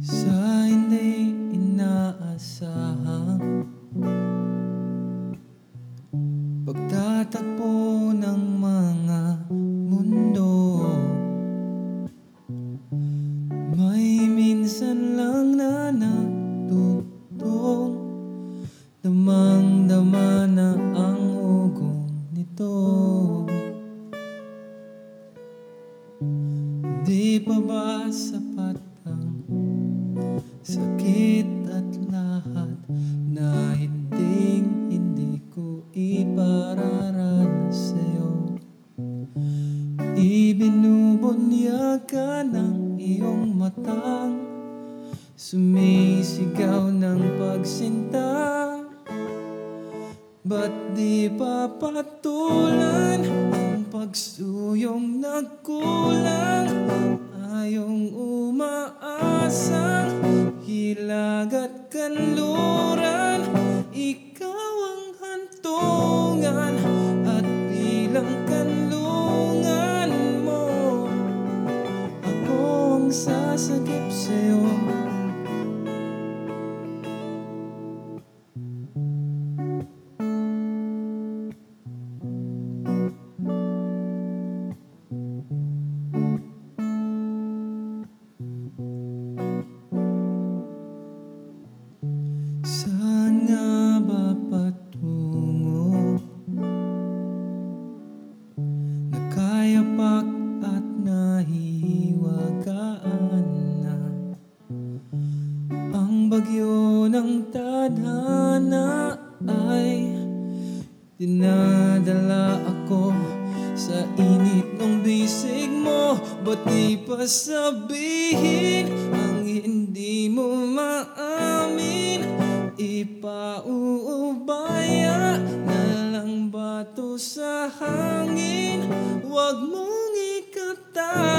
Sa hindi inaasahang Pagtatagpo ng mga mundo May minsan lang Di pa ba sapat ang sakit at lahat na hindi hindi ko ipararanas sa'yo? Ibinubunyag ka ng iyong matang Sumisigaw ng pagsinta. Ba't di pa patulan ang pagsuyong nagkulang Ayong umaasang hilag at kanluran Ikaw ang hantungan at bilang kanlungan mo Ako ang sasagip tadhana ay Dinadala ako sa init ng bisig mo. Ba't di pa sabihin ang hindi mo maamin? Ipauubaya na lang bato sa hangin? Huwag mong ikatakot